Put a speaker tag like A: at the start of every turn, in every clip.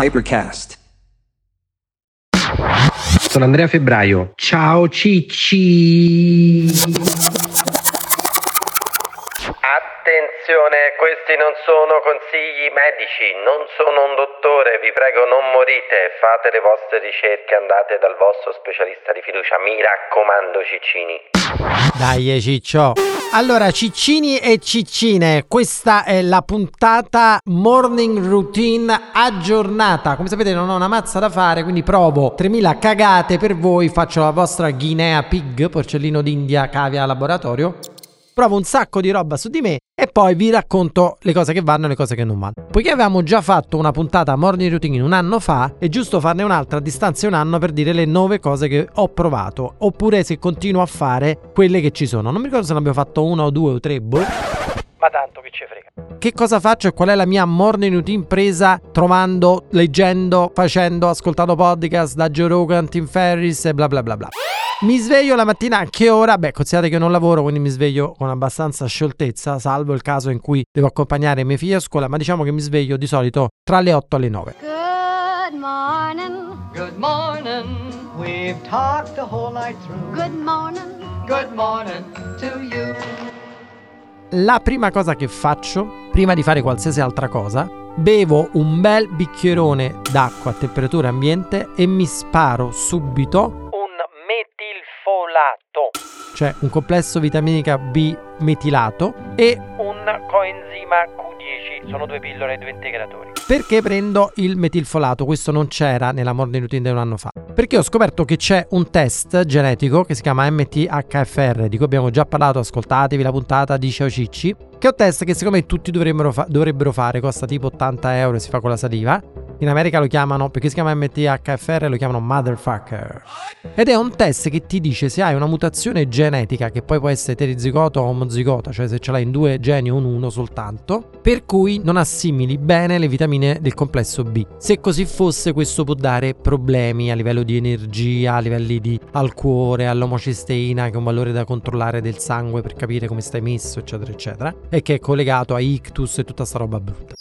A: Hypercast.
B: Sono Andrea Febbraio. Ciao Cicci.
C: Attenzione, questi non sono consigli medici, non sono un dottore, vi prego non morite, fate le vostre ricerche, andate dal vostro specialista di fiducia, mi raccomando ciccini.
D: Dai Ciccio. Allora, ciccini e ciccine, questa è la puntata morning routine aggiornata. Come sapete non ho una mazza da fare, quindi provo 3000 cagate per voi, faccio la vostra Guinea Pig, porcellino d'India cavia laboratorio provo un sacco di roba su di me e poi vi racconto le cose che vanno e le cose che non vanno. Poiché avevamo già fatto una puntata morning routine un anno fa, è giusto farne un'altra a distanza di un anno per dire le nove cose che ho provato, oppure se continuo a fare quelle che ci sono. Non mi ricordo se ne abbiamo fatto una o due o tre, boh.
C: Ma tanto che ci frega.
D: Che cosa faccio e qual è la mia morning routine presa trovando, leggendo, facendo, ascoltando podcast da Joe Rogan, Tim Ferris e bla bla bla bla. Mi sveglio la mattina anche ora, beh considerate che non lavoro quindi mi sveglio con abbastanza scioltezza, salvo il caso in cui devo accompagnare mie figlie a scuola, ma diciamo che mi sveglio di solito tra le 8 e le 9.
E: Good morning.
F: Good morning. We've talked the whole night through.
E: Good morning.
F: Good morning to you.
D: La prima cosa che faccio, prima di fare qualsiasi altra cosa, bevo un bel bicchierone d'acqua a temperatura ambiente e mi sparo subito
C: metilfolato,
D: cioè un complesso vitaminica B metilato e
C: un coenzima Q10, sono due pillole e due integratori.
D: perché prendo il metilfolato? Questo non c'era nella morning routine di un anno fa. Perché ho scoperto che c'è un test genetico che si chiama MTHFR, di cui abbiamo già parlato, ascoltatevi la puntata di Ciao Cicci, che è un test che secondo me tutti dovrebbero, fa- dovrebbero fare, costa tipo 80 euro e si fa con la saliva. In America lo chiamano, perché si chiama MTHFR, lo chiamano motherfucker. Ed è un test che ti dice se hai una mutazione genetica, che poi può essere eterizigota o omozigota, cioè se ce l'hai in due geni o in uno soltanto, per cui non assimili bene le vitamine del complesso B. Se così fosse, questo può dare problemi a livello di energia, a livelli di al cuore, all'omocisteina, che è un valore da controllare del sangue per capire come stai messo, eccetera, eccetera, e che è collegato a ictus e tutta sta roba brutta.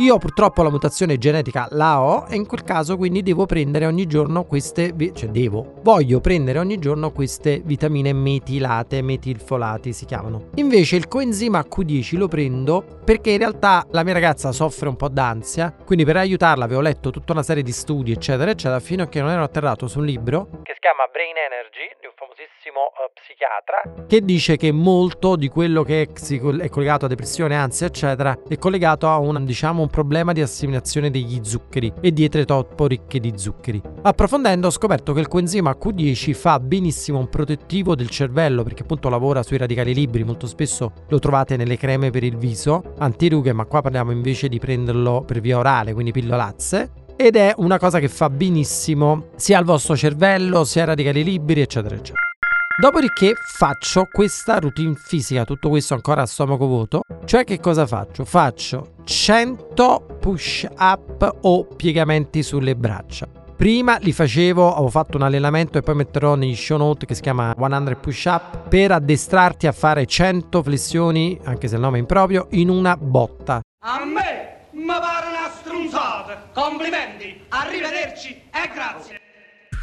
D: Io purtroppo la mutazione genetica la ho e in quel caso quindi devo prendere ogni giorno queste, vi- cioè devo, voglio prendere ogni giorno queste vitamine metilate, metilfolati si chiamano. Invece il coenzima Q10 lo prendo perché in realtà la mia ragazza soffre un po' d'ansia, quindi per aiutarla avevo letto tutta una serie di studi eccetera eccetera fino a che non ero atterrato su un libro
C: Che si chiama Brain Energy, di un famosissimo eh, psichiatra.
D: che dice che molto di quello che è, è collegato a depressione, ansia, eccetera, è collegato a un, diciamo, un problema di assimilazione degli zuccheri e diete troppo ricche di zuccheri. Approfondendo ho scoperto che il coenzima Q10 fa benissimo un protettivo del cervello perché appunto lavora sui radicali liberi, molto spesso lo trovate nelle creme per il viso, antirughe, ma qua parliamo invece di prenderlo per via orale, quindi pillolazze ed è una cosa che fa benissimo sia al vostro cervello, sia ai radicali liberi, eccetera, eccetera. Dopodiché faccio questa routine fisica, tutto questo ancora a stomaco vuoto. Cioè che cosa faccio? Faccio 100 push up o piegamenti sulle braccia. Prima li facevo, avevo fatto un allenamento e poi metterò negli show note che si chiama 100 push up per addestrarti a fare 100 flessioni, anche se il nome è improprio, in una botta.
F: A me mi pare una strunzata. Complimenti, arrivederci e grazie.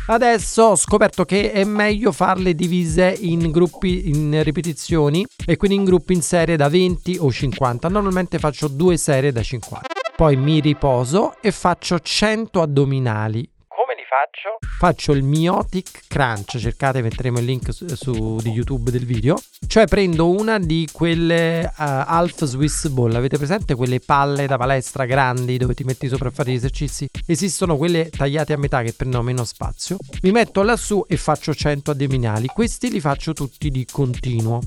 D: Adesso ho scoperto che è meglio farle divise in gruppi, in ripetizioni e quindi in gruppi in serie da 20 o 50. Normalmente faccio due serie da 50. Poi mi riposo e faccio 100 addominali.
C: Faccio?
D: Faccio il Miotic Crunch, cercate, metteremo il link su, su- di YouTube del video. Cioè prendo una di quelle eh, Half Swiss Ball, avete presente quelle palle da palestra grandi dove ti metti sopra a fare gli esercizi? Esistono quelle tagliate a metà che prendono meno spazio. Mi metto lassù e faccio 100 addominali. Questi li faccio tutti di continuo.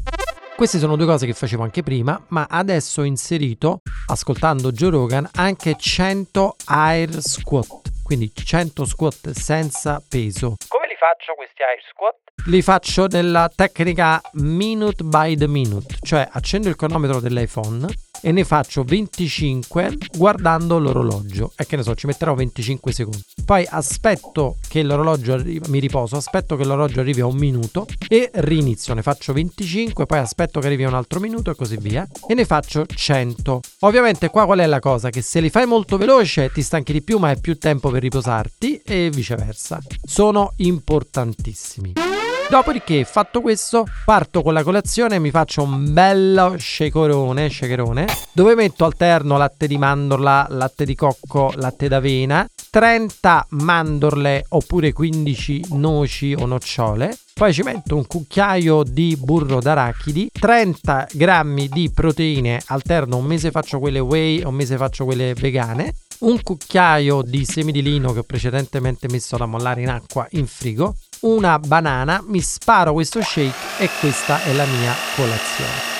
D: Queste sono due cose che facevo anche prima, ma adesso ho inserito, ascoltando Joe Rogan, anche 100 air squat, quindi 100 squat senza peso.
C: Come li faccio questi air squat?
D: Li faccio nella tecnica minute by the minute, cioè accendo il cronometro dell'iPhone, e ne faccio 25 guardando l'orologio. E che ne so ci metterò 25 secondi. Poi aspetto che l'orologio arrivi mi riposo aspetto che l'orologio arrivi a un minuto e rinizio. Ne faccio 25 poi aspetto che arrivi a un altro minuto e così via. E ne faccio 100 ovviamente qua qual è la cosa? Che se li fai molto veloce ti stanchi di più ma hai più tempo per riposarti e viceversa. Sono importantissimi Dopodiché, fatto questo, parto con la colazione e mi faccio un bello shakerone, shakerone dove metto alterno latte di mandorla, latte di cocco, latte d'avena, 30 mandorle oppure 15 noci o nocciole. Poi ci metto un cucchiaio di burro d'arachidi, 30 grammi di proteine, alterno un mese faccio quelle whey, un mese faccio quelle vegane, un cucchiaio di semi di lino che ho precedentemente messo da mollare in acqua in frigo, una banana, mi sparo questo shake e questa è la mia colazione.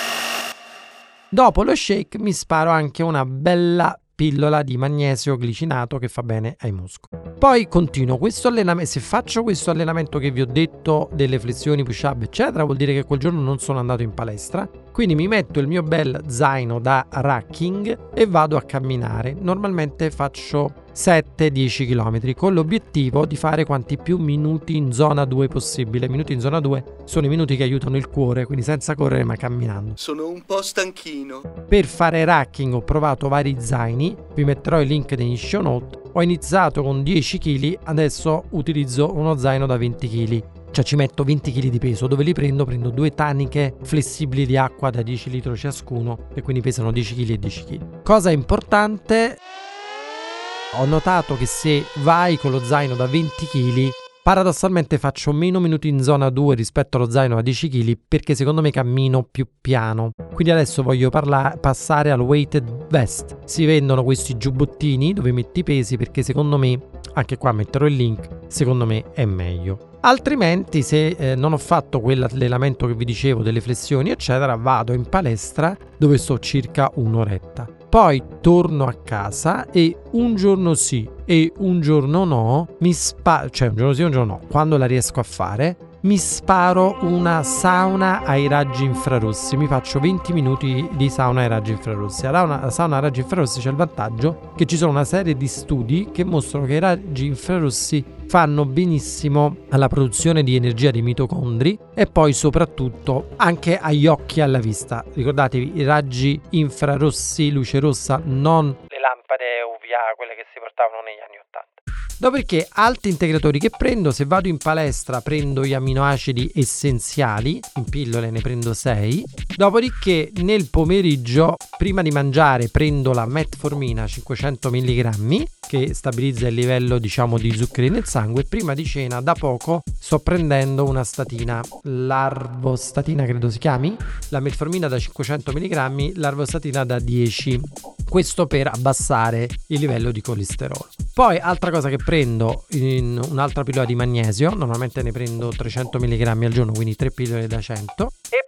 D: Dopo lo shake mi sparo anche una bella pillola di magnesio glicinato che fa bene ai muscoli. Poi continuo questo allenamento, se faccio questo allenamento che vi ho detto delle flessioni, push up eccetera, vuol dire che quel giorno non sono andato in palestra, quindi mi metto il mio bel zaino da racking e vado a camminare. Normalmente faccio 7-10 km con l'obiettivo di fare quanti più minuti in zona 2 possibile. Minuti in zona 2 sono i minuti che aiutano il cuore, quindi senza correre ma camminando.
A: Sono un po' stanchino.
D: Per fare racking ho provato vari zaini, vi metterò i link nei show note. Ho iniziato con 10 kg, adesso utilizzo uno zaino da 20 kg. Cioè ci metto 20 kg di peso, dove li prendo? Prendo due taniche flessibili di acqua da 10 litri ciascuno e quindi pesano 10 kg e 10 kg. Cosa importante, ho notato che se vai con lo zaino da 20 kg Paradossalmente faccio meno minuti in zona 2 rispetto allo zaino da 10 kg perché secondo me cammino più piano. Quindi adesso voglio parla- passare al weighted vest. Si vendono questi giubbottini dove metti i pesi perché secondo me, anche qua metterò il link, secondo me è meglio. Altrimenti se eh, non ho fatto quell'allenamento che vi dicevo delle flessioni eccetera vado in palestra dove sto circa un'oretta. Poi torno a casa e un giorno sì e un giorno no, mi sparo, cioè un giorno sì e un giorno no, quando la riesco a fare, mi sparo una sauna ai raggi infrarossi. Mi faccio 20 minuti di sauna ai raggi infrarossi. Una sauna ai raggi infrarossi c'è il vantaggio che ci sono una serie di studi che mostrano che i raggi infrarossi fanno benissimo alla produzione di energia dei mitocondri e poi soprattutto anche agli occhi e alla vista. Ricordatevi i raggi infrarossi, luce rossa, non le lampade UVA, quelle che si portavano negli anni 80. Dopodiché altri integratori che prendo, se vado in palestra prendo gli aminoacidi essenziali, in pillole ne prendo 6, dopodiché nel pomeriggio prima di mangiare prendo la metformina 500 mg che stabilizza il livello diciamo di zuccheri nel sangue, prima di cena da poco sto prendendo una statina, l'arvostatina credo si chiami, la metformina da 500 mg, l'arvostatina da 10 questo per abbassare il livello di colesterolo. Poi altra cosa che prendo in un'altra pillola di magnesio, normalmente ne prendo 300 mg al giorno, quindi 3 pillole da 100. E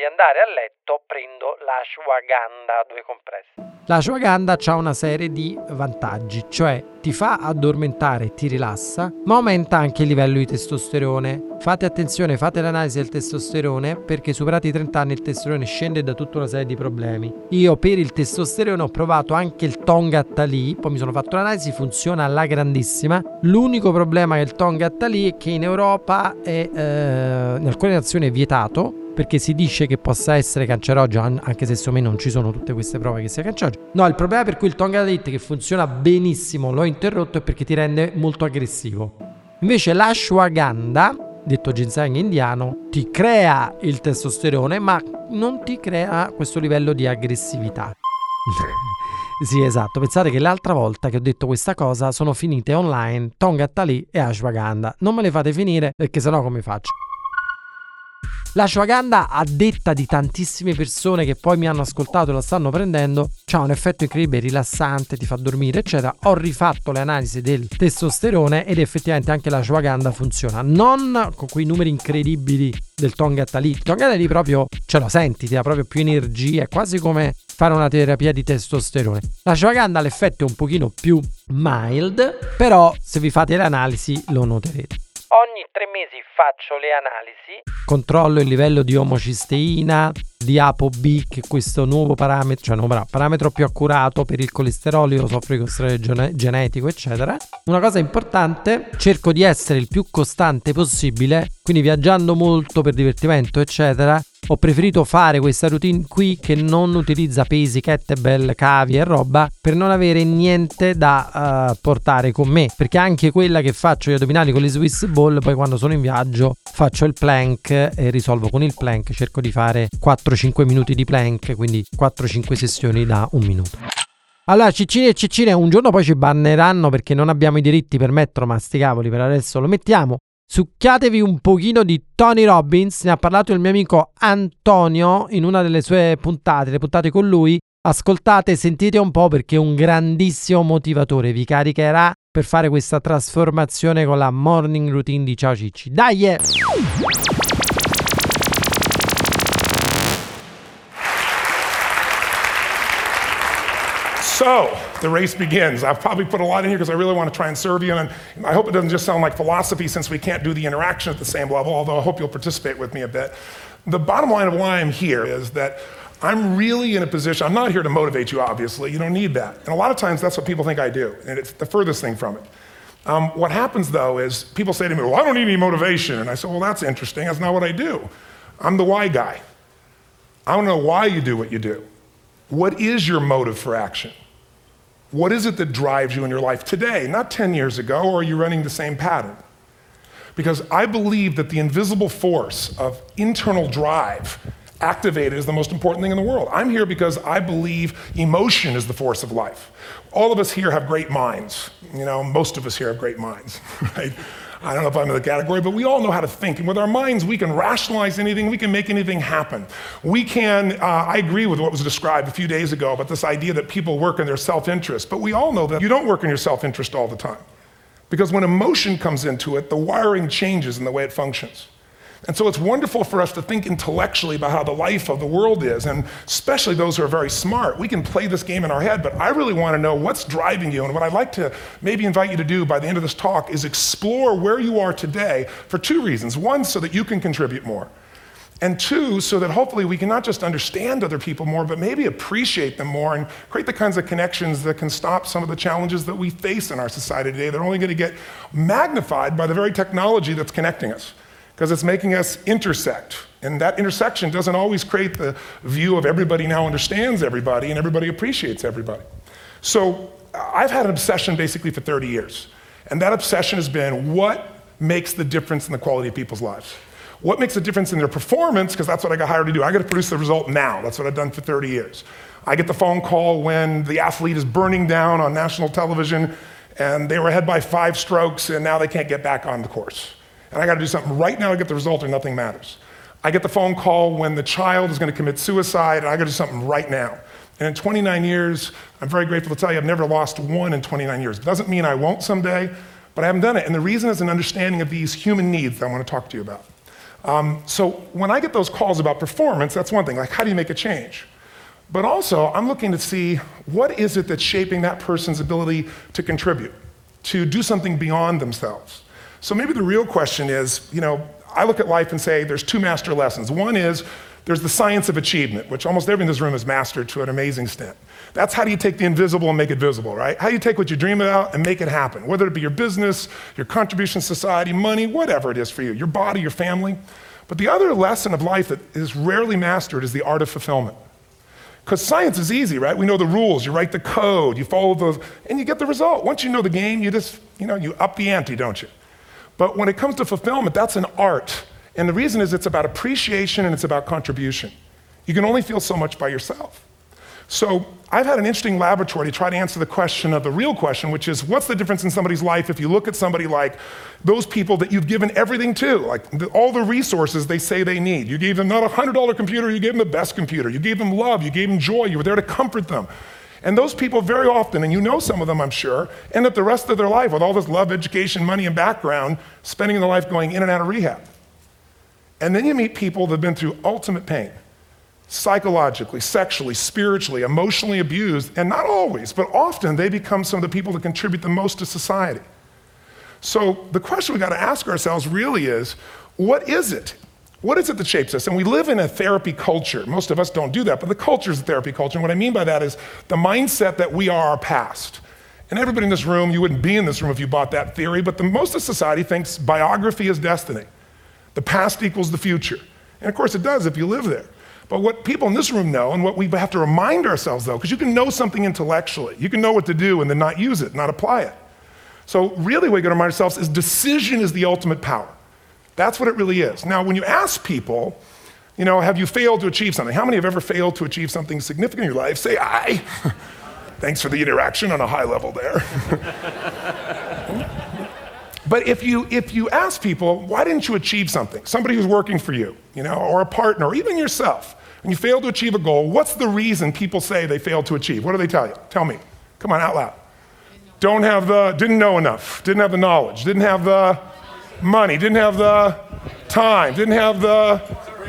D: di andare a letto prendo l'ashwagandha, due compresse. L'ashwagandha ha una serie di vantaggi, cioè ti fa addormentare, ti rilassa, ma aumenta anche il livello di testosterone. Fate attenzione, fate l'analisi del testosterone perché superati i 30 anni il testosterone scende da tutta una serie di problemi. Io per il testosterone ho provato anche il Tongattali, poi mi sono fatto l'analisi, funziona alla grandissima. L'unico problema il Tongattali è che in Europa è eh, in alcune nazioni è vietato perché si dice che possa essere cancerogeno, anche se secondo me non ci sono tutte queste prove che sia cancerogeno. No, il problema per cui il Tonga Date che funziona benissimo, l'ho interrotto, è perché ti rende molto aggressivo. Invece l'ashwagandha, detto ginseng indiano, ti crea il testosterone, ma non ti crea questo livello di aggressività. Sì, esatto. Pensate che l'altra volta che ho detto questa cosa sono finite online Tonga Tali e Ashwagandha. Non me le fate finire perché sennò come faccio? L'ashwagandha, a detta di tantissime persone che poi mi hanno ascoltato e la stanno prendendo, ha un effetto incredibile, rilassante, ti fa dormire, eccetera. Ho rifatto le analisi del testosterone ed effettivamente anche l'ashwagandha funziona. Non con quei numeri incredibili del Tonga Tali. Il Tonga Tali proprio ce lo senti, ti dà proprio più energia, è quasi come fare una terapia di testosterone. L'ashwagandha l'effetto è un pochino più mild, però se vi fate le analisi lo noterete. Ogni tre mesi faccio le analisi, controllo il livello di omocisteina, di ApoB, che questo nuovo parametro, cioè nuovo parametro più accurato per il colesterolo, soffro di colesterolo genetico, eccetera. Una cosa importante, cerco di essere il più costante possibile, quindi viaggiando molto per divertimento, eccetera, ho preferito fare questa routine qui che non utilizza pesi, kettlebell, cavi e roba per non avere niente da uh, portare con me. Perché anche quella che faccio gli addominali con le Swiss ball, poi quando sono in viaggio faccio il plank e risolvo con il plank. Cerco di fare 4-5 minuti di plank, quindi 4-5 sessioni da un minuto. Allora, Ciccine e Ciccine, un giorno poi ci banneranno perché non abbiamo i diritti per metterlo, ma sti cavoli, per adesso lo mettiamo. Succhiatevi un pochino di Tony Robbins, ne ha parlato il mio amico Antonio in una delle sue puntate, le puntate con lui. Ascoltate, sentite un po' perché è un grandissimo motivatore, vi caricherà per fare questa trasformazione con la morning routine di Ciao Cicci. Dai! Eh!
G: So, the race begins. I've probably put a lot in here because I really want to try and serve you, and I hope it doesn't just sound like philosophy since we can't do the interaction at the same level, although I hope you'll participate with me a bit. The bottom line of why I'm here is that I'm really in a position, I'm not here to motivate you, obviously. You don't need that. And a lot of times that's what people think I do, and it's the furthest thing from it. Um, what happens though is people say to me, Well, I don't need any motivation. And I say, Well, that's interesting. That's not what I do. I'm the why guy. I don't know why you do what you do. What is your motive for action? What is it that drives you in your life today, not 10 years ago, or are you running the same pattern? Because I believe that the invisible force of internal drive activated is the most important thing in the world. I'm here because I believe emotion is the force of life. All of us here have great minds. You know, most of us here have great minds, right? I don't know if I'm in the category, but we all know how to think. And with our minds, we can rationalize anything, we can make anything happen. We can, uh, I agree with what was described a few days ago about this idea that people work in their self interest, but we all know that you don't work in your self interest all the time. Because when emotion comes into it, the wiring changes in the way it functions. And so it's wonderful for us to think intellectually about how the life of the world is, and especially those who are very smart. We can play this game in our head, but I really want to know what's driving you. And what I'd like to maybe invite you to do by the end of this talk is explore where you are today for two reasons. One, so that you can contribute more. And two, so that hopefully we can not just understand other people more, but maybe appreciate them more and create the kinds of connections that can stop some of the challenges that we face in our society today. They're only going to get magnified by the very technology that's connecting us because it's making us intersect. And that intersection doesn't always create the view of everybody now understands everybody and everybody appreciates everybody. So I've had an obsession basically for 30 years. And that obsession has been what makes the difference in the quality of people's lives? What makes a difference in their performance? Because that's what I got hired to do. I got to produce the result now. That's what I've done for 30 years. I get the phone call when the athlete is burning down on national television and they were ahead by five strokes and now they can't get back on the course and I got to do something right now to get the result, or nothing matters. I get the phone call when the child is going to commit suicide, and I got to do something right now. And in 29 years, I'm very grateful to tell you I've never lost one in 29 years. It doesn't mean I won't someday, but I haven't done it. And the reason is an understanding of these human needs that I want to talk to you about. Um, so when I get those calls about performance, that's one thing. Like, how do you make a change? But also, I'm looking to see what is it that's shaping that person's ability to contribute, to do something beyond themselves. So maybe the real question is you know, I look at life and say there's two master lessons. One is there's the science of achievement, which almost everyone in this room has mastered to an amazing extent. That's how do you take the invisible and make it visible, right? How do you take what you dream about and make it happen, whether it be your business, your contribution to society, money, whatever it is for you, your body, your family. But the other lesson of life that is rarely mastered is the art of fulfillment. Because science is easy, right? We know the rules. You write the code, you follow those, and you get the result. Once you know the game, you just, you know, you up the ante, don't you? But when it comes to fulfillment, that's an art. And the reason is it's about appreciation and it's about contribution. You can only feel so much by yourself. So I've had an interesting laboratory to try to answer the question of the real question, which is what's the difference in somebody's life if you look at somebody like those people that you've given everything to, like the, all the resources they say they need. You gave them not a $100 computer, you gave them the best computer. You gave them love, you gave them joy, you were there to comfort them. And those people, very often, and you know some of them, I'm sure, end up the rest of their life with all this love, education, money, and background, spending their life going in and out of rehab. And then you meet people that have been through ultimate pain psychologically, sexually, spiritually, emotionally abused, and not always, but often they become some of the people that contribute the most to society. So the question we got to ask ourselves really is what is it? What is it that shapes us? And we live in a therapy culture. Most of us don't do that, but the culture is a therapy culture. And what I mean by that is the mindset that we are our past. And everybody in this room, you wouldn't be in this room if you bought that theory, but the, most of society thinks biography is destiny. The past equals the future. And of course it does if you live there. But what people in this room know, and what we have to remind ourselves though, because you can know something intellectually, you can know what to do and then not use it, not apply it. So, really, what we got to remind ourselves is decision is the ultimate power. That's what it really is. Now, when you ask people, you know, have you failed to achieve something? How many have ever failed to achieve something significant in your life? Say, I. Thanks for the interaction on a high level there. but if you, if you ask people, why didn't you achieve something? Somebody who's working for you, you know, or a partner, or even yourself, when you fail to achieve a goal, what's the reason people say they failed to achieve? What do they tell you? Tell me. Come on, out loud. Don't have the, didn't know enough, didn't have the knowledge, didn't have the money, didn't have the time, didn't have the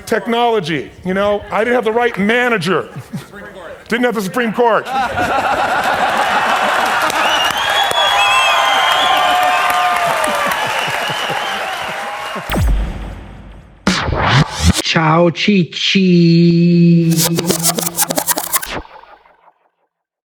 G: technology, you know, I didn't have the right manager, didn't have the Supreme Court.
B: Ciao Cicci.